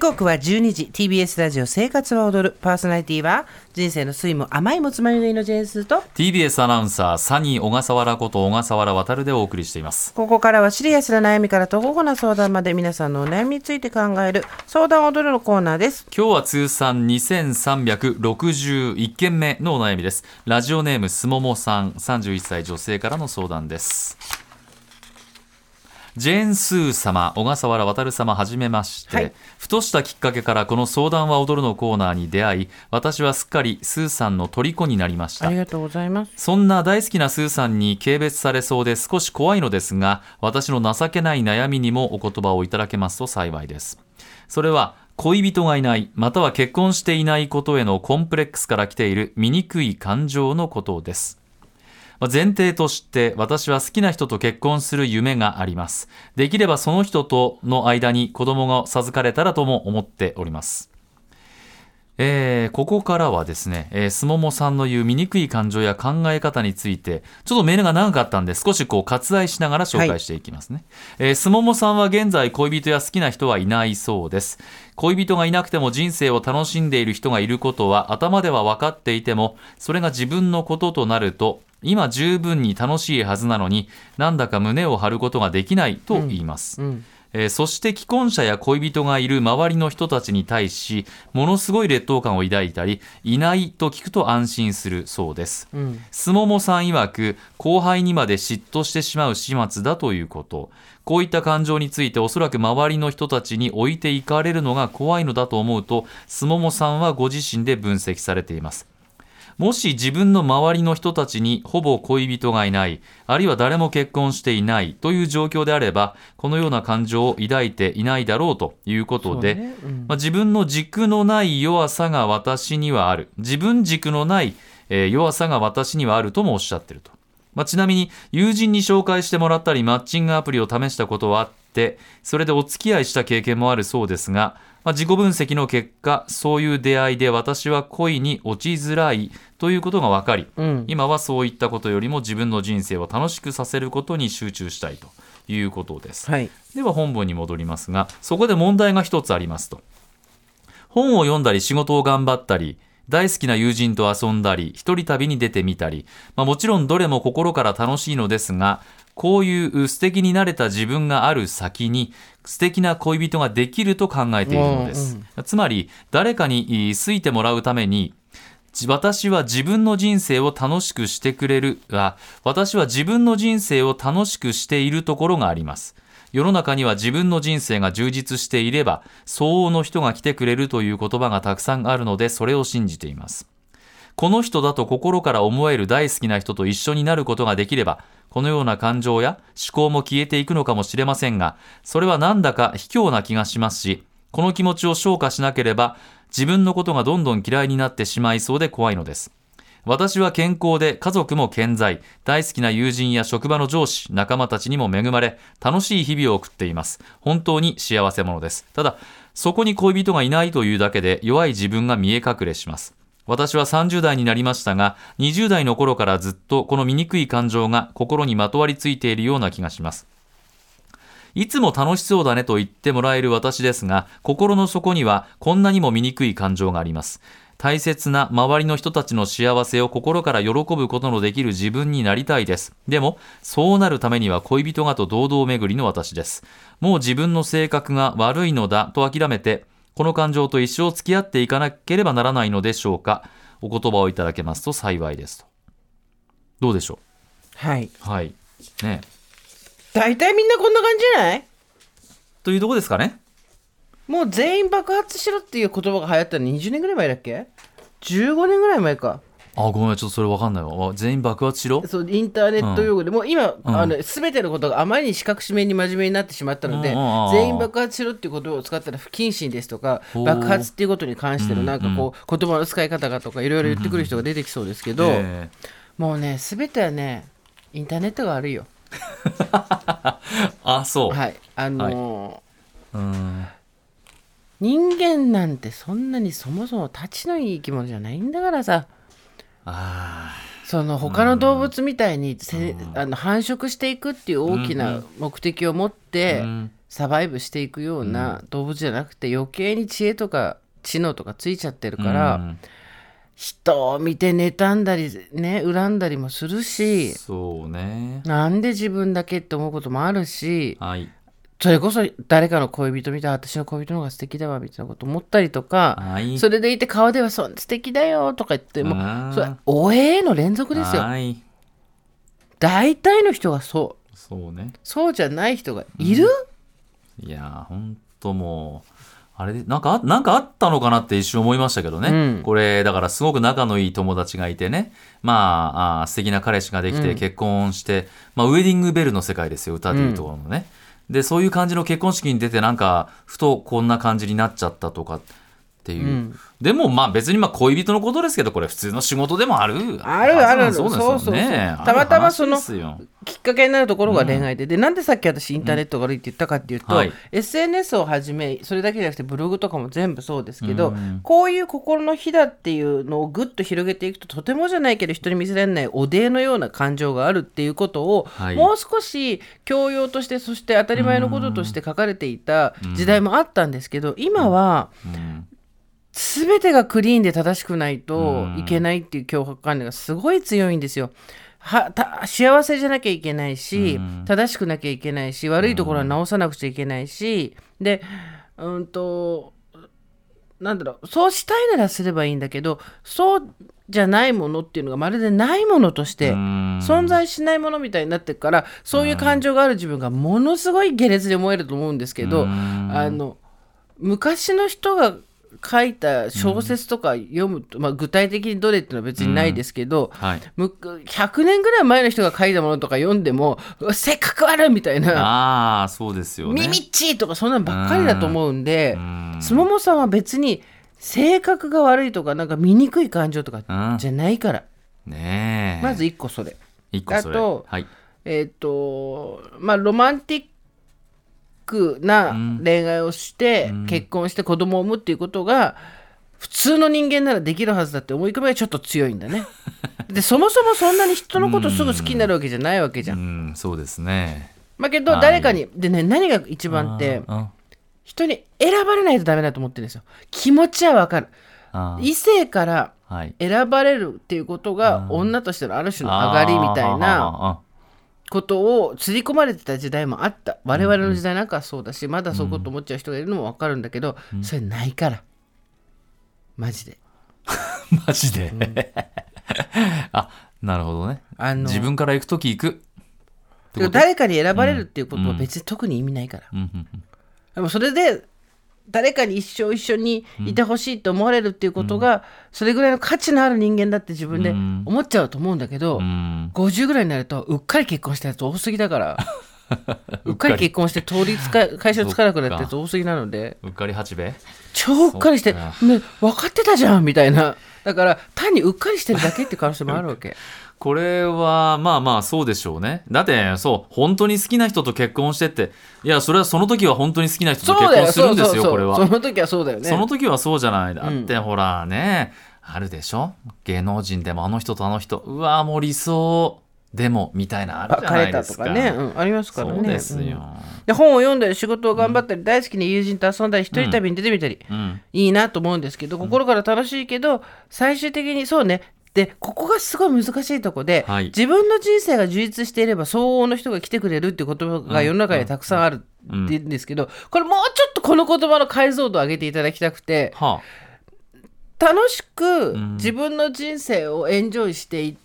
刻は12時 TBS ラジオ生活は踊るパーソナリティは人生の酸いも甘いもつまみのいのジェンスと。TBS アナウンサーサニー小笠原こと小笠原渉でお送りしています。ここからはシリアスな悩みからとほほな相談まで皆さんのお悩みについて考える相談踊るのコーナーです。今日は通算2361件目のお悩みです。ラジオネームすももさん31歳女性からの相談ですジェーン・スー様、小笠原渉様、はじめまして、はいふとしたきっかけからこの相談は踊るのコーナーに出会い、私はすっかりスーさんの虜になりましたあり。がとうございますそんな大好きなスーさんに軽蔑されそうで少し怖いのですが、私の情けない悩みにもお言葉をいただけますと幸いです。それは、恋人がいない、または結婚していないことへのコンプレックスから来ている醜い感情のことです。まあ前提として私は好きな人と結婚する夢があります。できればその人との間に子供が授かれたらとも思っております。えーここからはですね、えー、すももさんの言う醜い感情や考え方について、ちょっとメールが長かったんで、少しこう割愛しながら紹介していきますね。えーすももさんは現在恋人や好きな人はいないそうです。恋人がいなくても人生を楽しんでいる人がいることは頭では分かっていても、それが自分のこととなると、今十分に楽しいはずなのに、なんだか胸を張ることができないと言います。うんえーそして既婚者や恋人がいる周りの人たちに対しものすごい劣等感を抱いたりいないと聞くと安心するそうです。うん。すももさん曰く後輩にまで嫉妬してしまう始末だということ。こういった感情についておそらく周りの人たちに置いていかれるのが怖いのだと思うとすももさんはご自身で分析されていますもし自分の周りの人たちにほぼ恋人がいない、あるいは誰も結婚していないという状況であれば、このような感情を抱いていないだろうということで、ねうんまあ、自分の軸のない弱さが私にはある。自分軸のない、えー弱さが私にはあるともおっしゃってると。まあ、ちなみに友人に紹介してもらったりマッチングアプリを試したことはあってそれでお付き合いした経験もあるそうですが、まあ、自己分析の結果そういう出会いで私は恋に落ちづらいということが分かり、うん。今はそういったことよりも自分の人生を楽しくさせることに集中したいということです。はい。では本文に戻りますがそこで問題が一つありますと。本を読んだり仕事を頑張ったり大好きな友人と遊んだり一人旅に出てみたり、まあ、もちろんどれも心から楽しいのですがこういう素敵になれた自分がある先に素敵な恋人ができると考えているのです、つまり誰かにい好いてもらうためにじ私は自分の人生を楽しくしてくれるあ私は自分の人生を楽しくしているところがあります。世の中には自分の人生が充実していれば相応の人が来てくれるという言葉がたくさんあるのでそれを信じていますこの人だと心から思える大好きな人と一緒になることができればこのような感情や思考も消えていくのかもしれませんがそれはなんだか卑怯な気がしますしこの気持ちを消化しなければ自分のことがどんどん嫌いになってしまいそうで怖いのです私は健康で家族も健在、大好きな友人や職場の上司、仲間たちにも恵まれ、楽しい日々を送っています。本当に幸せ者です。ただ、そこに恋人がいないというだけで弱い自分が見え隠れします。私は30代になりましたが、20代の頃からずっとこの醜い感情が心にまとわりついているような気がします。いつも楽しそうだねと言ってもらえる私ですが、心の底にはこんなにも醜い感情があります。大切な周りの人たちの幸せを心から喜ぶことのできる自分になりたいです。でも、そうなるためには恋人がと堂々巡りの私です。もう自分の性格が悪いのだと諦めて、この感情と一生付き合っていかなければならないのでしょうか？お言葉をいただけますと幸いですと。どうでしょはい。うはい。ね大体みんなこんな感じじゃない？というとこですかね。もう全員爆発しろっていう言葉が流行ったの20年ぐらい前だっけ ?15 年ぐらい前か。あ、ごめん、ちょっとそれわかんないわ。わ。全員爆発しろ？そうインターネット用語で、もう今、ん。あの全てのことがあまりに四角四面に真面目になってしまったので、うんうんうん。全員爆発しろっていうことを使ったら不謹慎ですとか爆発っていうことに関してのなんかこう、言葉の使い方がとかいろいろ言ってくる人が出てきそうですけど、えもうね全てはねインターネットが悪いよ。ー あ、そう。はい。あのーうん。人間なんてそんなにそもそも立ちのいい生き物じゃないんだからさあその他の動物みたいにせ、あの繁殖していくっていう大きな目的を持って、うん。サバイブしていくような動物じゃなくて余計に知恵とか知能とかついちゃってるから、うん。人を見て妬んだりね恨んだりもするしそうね。なんで自分だけって思うこともあるしはいそれこそ誰かの恋人見て私の恋人の方が素敵だわみたいなこと思ったりとかはい。それでいて顔ではそん素敵だよとか言ってもうんそれおえーの連続ですよ。はい。大体の人がそう。そうね。そうじゃない人がいる、いやーほんともうあれでなんかあなんかあったのかなって一瞬思いましたけどね、うん。これだからすごく仲のいい友達がいてね。まああー素敵な彼氏ができてうん。結婚して、まあ、ウェディングベルの世界ですよ歌でいうところのね、でそういう感じの結婚式に出てなんかふとこんな感じになっちゃったとかっていう、うん。でもまあ別にまあ恋人のことですけどこれ普通の仕事でもある。あるあるそうですよ。そうそうそう。ね。たまたまそのきっかけになるところが恋愛で、でなんでさっき私インターネットが悪いって言ったかっていうと、はい。SNS をはじめそれだけじゃなくてブログとかも全部そうですけど、うん。こういう心の火だっていうのをぐっと広げていくととてもじゃないけど人に見せられないお礼のような感情があるっていうことを、はい。もう少し教養としてそして当たり前のこととして書かれていた時代もあったんですけど今はうん全てがクリーンで正しくないとうん。いけないっていう脅迫観念がすごい強いんですよ。はた幸せじゃなきゃいけないし、うん。正しくなきゃいけないし悪いところは直さなくちゃいけないし、でうんとなんだろうそうしたいならすればいいんだけどそうじゃないものっていうのがまるでないものとしてうん。存在しないものみたいになってるからそういう感情がある自分がものすごい下劣で思えると思うんですけど、うん。あの昔の人が書いた小説とか読むと、まあ、具体的にどれっていうのは別にないですけど、はい。む100年ぐらい前の人が書いたものとか読んでもうわ性格悪いみたいな。ああそうですよね。耳っちいとかそんなのばっかりだと思うんでうん。すももさんは別に性格が悪いとかなんか醜い感情とかうん。じゃないから、ねえ。まず1個それ。一個それ。あとはい。えっ、とまあロマンティックな恋愛をして、結婚して子供を産むっていうことが普通の人間ならできるはずだって思い込みがちょっと強いんだね。でそもそもそんなに人のことすぐ好きになるわけじゃないわけじゃ。うん。ん。そうですね。まあけどはい。誰かに、でね何が一番ってあ人に選ばれないとダメだと思ってるんですよ。気持ちはわかる。あ異性からはい。選ばれるっていうことが女としてのある種の上がりみたいなあことを刷り込まれてた時代もあった。我々の時代なんかはそうだし、まだそういうこと思っちゃう人がいるのも分かるんだけど、それないから。マジで。マジで？あなるほどね。あの自分から行く時行く。誰かに選ばれるっていうことは別に特に意味ないから、うん。うん。うん。でもそれで誰かに一生一緒にいてほしいと思われるっていうことが、それぐらいの価値のある人間だって自分でうん。思っちゃうと思うんだけど、うん。50ぐらいになるとうっかり結婚したやつ多すぎだから。うっかり。結婚して通りつか会社つかなくなったやつ多すぎなので。うっかり八兵衛？超うっかりしてね分かってたじゃんみたいな。だから単にうっかりしてるだけって可能性もあるわけ これはまあまあそうでしょうね。だってそう本当に好きな人と結婚してって。いやそれはその時は本当に好きな人と結婚するんですよこれは。その時はそうだよね。その時はそうじゃない。だってほらね、あるでしょ？芸能人でもあの人とあの人。うわもう理想でもみたいなあるじゃ別れたないですか。とかね、うん、ありますからね。そうですよ、うん。で本を読んだり仕事を頑張ったり、大好きな友人と遊んだり一人旅に出てみたり、うん。いいなと思うんですけど心から楽しいけど最終的にそうねでここがすごい難しいとこで、はい。自分の人生が充実していれば相応の人が来てくれるっていう言葉が世の中にはたくさんあるって言うんですけど、これもうちょっとこの言葉の解像度を上げていただきたくては楽しくん。自分の人生をエンジョイしてい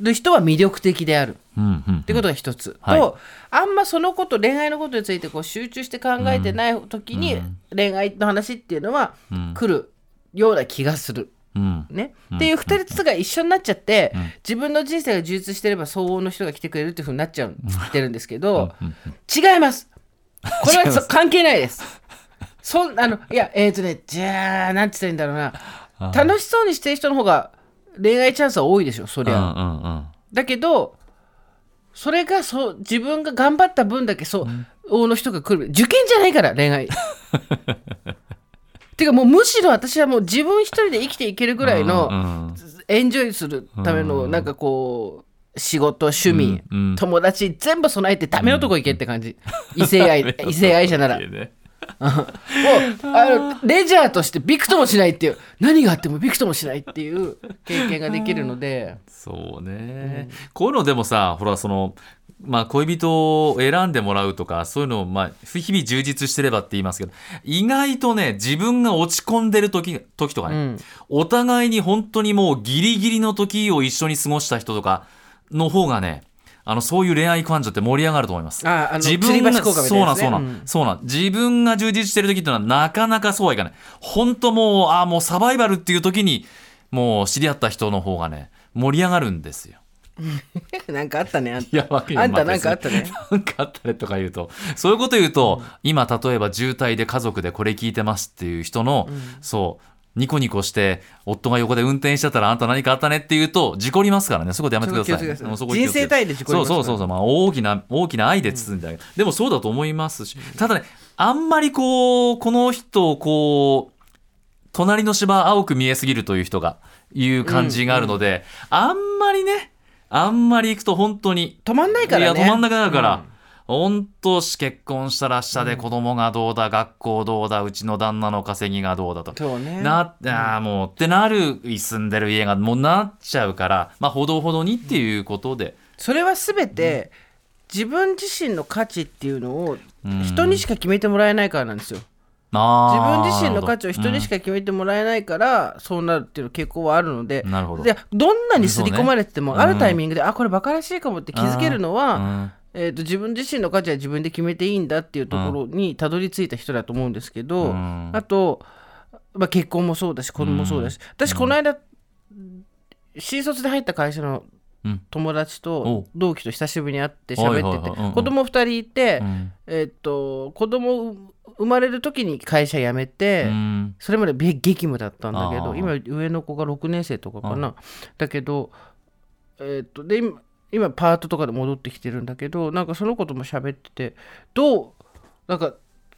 る人は魅力的である。あ、うんうん。ってことが一つ、はい。とあんまそのこと恋愛のことについてこう集中して考えてない時に恋愛の話っていうのはうん。来るような気がする。うん。ね、っていう2つが一緒になっちゃって、自分の人生が充実してれば相応の人が来てくれるっていうふうになっちゃってるんですけど、違います。これはそ関係ないです。そんあのいやえっ、とねじゃあなんて言ったらいいんだろうな。楽しそうにしてる人の方が恋愛チャンスは多いでしょそりゃ。だけどそれがそう自分が頑張った分だけそう、大の人が来る。受験じゃないから恋愛 てかもうむしろ私はもう自分一人で生きていけるぐらいのうんうん。エンジョイするためのなんかこ仕事趣味、うんうん。友達全部備えてダメのとこ行けって感じ、異性愛 異性愛者ならあのレジャーとしてびくともしないっていう何があってもびくともしないっていう経験ができるので。そうね、こういうのでもさほらそのまあ恋人を選んでもらうとかそういうのをまあ日々充実してればって言いますけど意外とね自分が落ち込んでる時時とかね、うん。お互いに本当にもうギリギリの時を一緒に過ごした人とかの方がねあのそういう恋愛感情って盛り上がると思います。ああの自分が吊り橋効果みたそいうなんそうなん、うん。そうなん。自分が充実してる時っていうのはなかなかそうはいかない。本当もうあもうサバイバルっていう時にもう知り合った人の方がね盛り上がるんですよ。なんかあったね。あんいやわけあんたなんかあったね。なんかあったねとか言うと。そういうこと言うと、今例えば渋滞で家族でこれ聞いてますっていう人の、そうニコニコして夫が横で運転しちゃったらあんた何かあったねって言うと事故りますからね。そこでやめてくださいさい。人生単位で事故りますからそうそうそうまあ、大きな大きな愛で包んであげる、でもそうだと思いますし。ただねあんまりこうこの人をこう隣の芝青く見えすぎるという人がいう感じがあるので、あんまりねあんまり行くと本当に止まんないからね。いや止まんなくなるから、うん本当し結婚したら下で子供がどうだ、学校どうだうちの旦那の稼ぎがどうだと。そうね。なあーもうってなる住んでる家がもうなっちゃうからまあほどほどにっていうことで、それは全て自分自身の価値っていうのをうん。人にしか決めてもらえないからなんですよ。自分自身の価値を人にしか決めてもらえないから、そうなるっていう傾向はあるので。なるほど。でどんなに刷り込まれてても、ね。あるタイミングで、あこれバカらしいかもって気づけるのは、うんえー、と自分自身の価値は自分で決めていいんだっていうところにたどり着いた人だと思うんですけど、うん。あと、まあ、結婚もそうだし子供もそうだし、私この間新卒で入った会社のうん。友達おと同期と久しぶりに会って喋ってて子供2人いて、うん。えっと子供生まれる時に会社辞めて、うん。それまでべ激務だったんだけど今上の子が6年生とかかな。だけどえっとで今今パートとかで戻ってきてるんだけどなんかその子とも喋っててどうなんか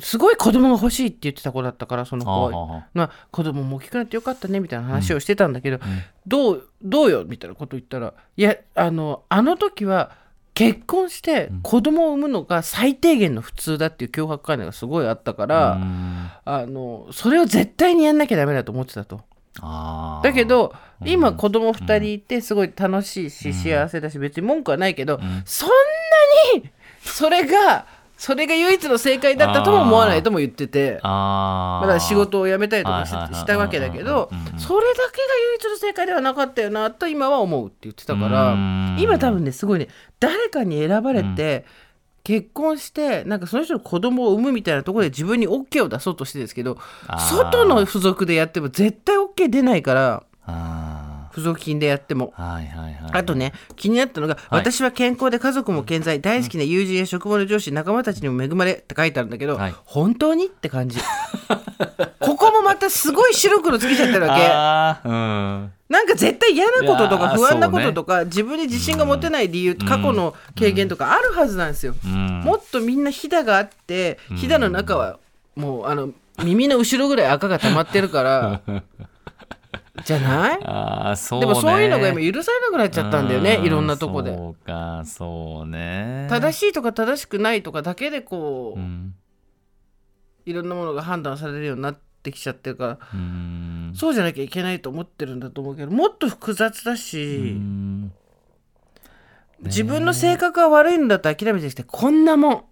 すごい子供が欲しいって言ってた子だったからその子は。まあ、子供も大きくなってよかったねみたいな話をしてたんだけど、どうどうよみたいなこと言ったらいやあのあの時は結婚して子供を産むのが最低限の普通だっていう脅迫観念がすごいあったから、うんあのそれを絶対にやんなきゃダメだと思ってたと。だけど今子供2人いてすごい楽しいし幸せだし別に文句はないけど、そんなにそれがそれが唯一の正解だったとも思わないとも言ってて。だから仕事を辞めたりとかしたわけだけどうんうんうんうん。それだけが唯一の正解ではなかったよなと今は思うって言ってたからうん。今多分ねすごいね誰かに選ばれて結婚してなんかその人の子供を産むみたいなところで自分に OK を出そうとしてるんですけど外の付属でやっても絶対 OK 出ないからあ付属金でやっても。ーはいはいはい。あとね気になったのが、私は健康で家族も健在大好きな友人や職場の上司仲間たちにも恵まれって書いてあるんだけど、はい。本当にって感じ たすごい白黒つけちゃってるわけ。あー。うん。なんか絶対嫌なこととか不安なこととか、自分に自信が持てない理由、過去の経験とかあるはずなんですよ、うん。もっとみんなひだがあってひだの中はもうあの耳の後ろぐらい赤が溜まってるから じゃない？あーそうね。でもそういうのが今許されなくなっちゃったんだよねういろんなとこで。そうかそうね。正しいとか正しくないとかだけでこう、うん。いろんなものが判断されるようになってきちゃってるから、うん。そうじゃなきゃいけないと思ってるんだと思うけどもっと複雑だし、うん。自分の性格が悪いんだと諦めてきてこんなもん。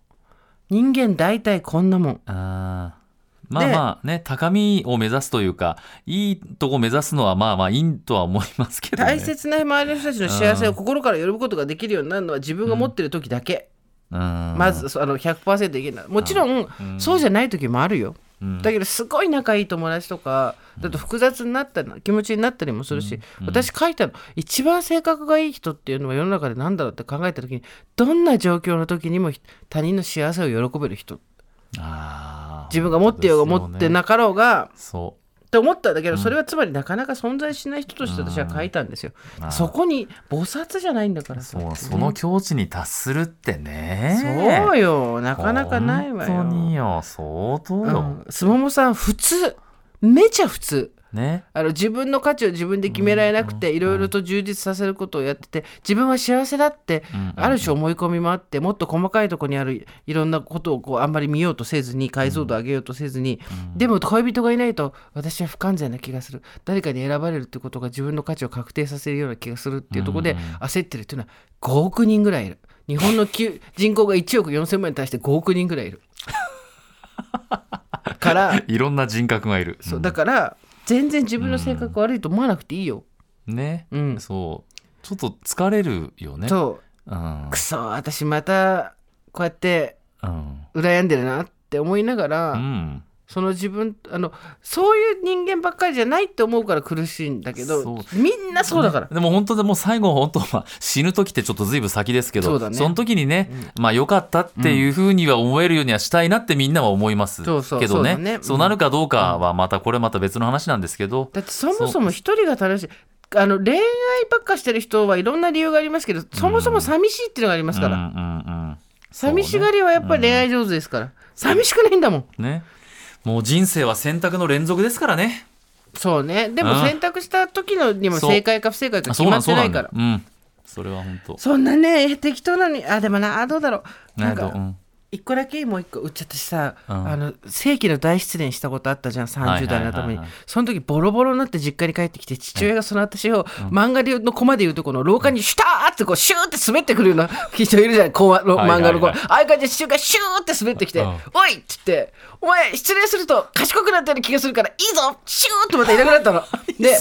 人間大体こんなもん。あー。まあでまあね高みを目指すというかいいとこ目指すのはまあまあいいとは思いますけどね。大切な周りの人たちの幸せを心から喜ぶことができるようになるのは自分が持ってる時だけ、うん。まずそあの100%いけないもちろん、そうじゃない時もあるよ、うん。だけどすごい仲いい友達とかだと複雑になったり気持ちになったりもするし、私書いたの一番性格がいい人っていうのは世の中で何だろうって考えた時にどんな状況の時にも他人の幸せを喜べる人。自分が持ってようが持ってなかろうが、そって思ったんだけど、それはつまりなかなか存在しない人として私は書いたんですよ。そこに菩薩じゃないんだから。そうその境地に達するってね。そうよ。なかなかないわよ。本当によ。相当うよ、ん。すももさん普通。めちゃ普通ね。あの自分の価値を自分で決められなくていろいろと充実させることをやってて自分は幸せだってある種思い込みもあってもっと細かいところにあるいろんなことをこうあんまり見ようとせずに解像度上げようとせずにでも恋人がいないと私は不完全な気がする。誰かに選ばれるってことが自分の価値を確定させるような気がするっていうところで焦ってるっていうのは5億人ぐらいいる。日本のき人口が1億4000万に対して5億人ぐらいいる。からいろんな人格がいる。そうだから全然自分の性格悪いと思わなくていいよ、ね、うん。そう。ちょっと疲れるよね。そう。うん。くそ私またこうやってうん。羨んでるなって思いながら、うんその自分あのそういう人間ばっかりじゃないって思うから苦しいんだけどみんなそうだから、でも本当でもう最後本当まあ死ぬ時ってちょっとずいぶん先ですけどそうだね。の時にね、まあ良かったっていうふうには思えるようにはしたいなってみんなは思いますけどね。そうなるかどうかはまたこれまた別の話なんですけど、だってそもそも一人が楽しい。あの恋愛ばっかしてる人はいろんな理由がありますけどそもそも寂しいっていうのがありますから、うんうんうん寂しがりはやっぱり恋愛上手ですから、寂しくないんだもん。ねもう人生は選択の連続ですからね。そうね。でもうん。選択した時のにも正解か不正解か決まってなんいから。うんそれは本当。そんなね適当なのにあでもなどうだろう。なんか一個だけもう一個うっちゃったしさ、うん。あの世紀の大失恋したことあったじゃん30代の頭に。その時ボロボロになって実家に帰ってきて父親がその私を、漫画でのコマでいうとこの廊下にシュターってこうシューって滑ってくるような 人いるじゃんコマのはいはいはい。漫画の子、ああいう感じで父親がシューって滑ってきて「うん。おい!」っつって「お前失恋すると賢くなったような気がするからいいぞシューってまたいなくなったの。で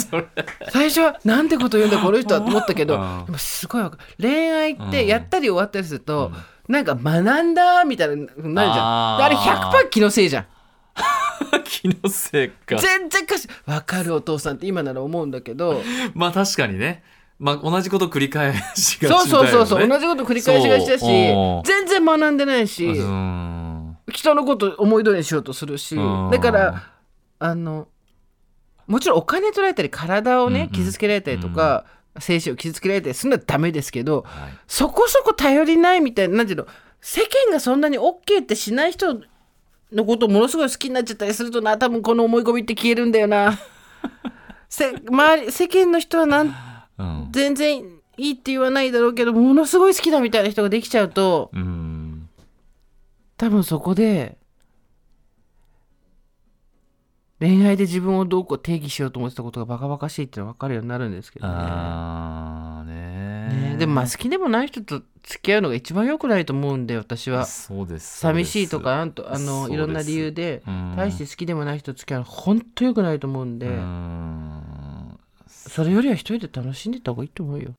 最初はなんてこと言うんだこの人はと思ったけど、うん。すごい恋愛ってやったり終わったりすると、なんか学んだみたいななるじゃん。ああれ100%気のせいじゃん。気のせいか。全然かしわかるお父さんって今なら思うんだけど。まあ確かにね。まあ同じこと繰り返しがちだよね。そうそうそうそう。同じこと繰り返しがちだし全然学んでないし人のこと思い通りにしようとするし。うん。だからあのもちろんお金取られたり体をねうんうん。傷つけられたりとか、精神を傷つけられたりするのはダメですけど、はい。そこそこ頼りないみたいな、なんていうの、世間がそんなに OK ってしない人のことをものすごい好きになっちゃったりするとな、多分この思い込みって消えるんだよな。せ周り世間の人はなんうん。全然いいって言わないだろうけど、ものすごい好きだみたいな人ができちゃうと、うーん。多分そこで、恋愛で自分をどうこう定義しようと思ってたことがバカバカしいっていうのは分かるようになるんですけどね。あーねねでもまあ好きでもない人と付き合うのが一番良くないと思うんで私は。そうです寂しいとかなんとあのいろんな理由でうん。大して好きでもない人と付き合うの本当良くないと思うんで。うーん。それよりは一人で楽しんでた方がいいと思うよ。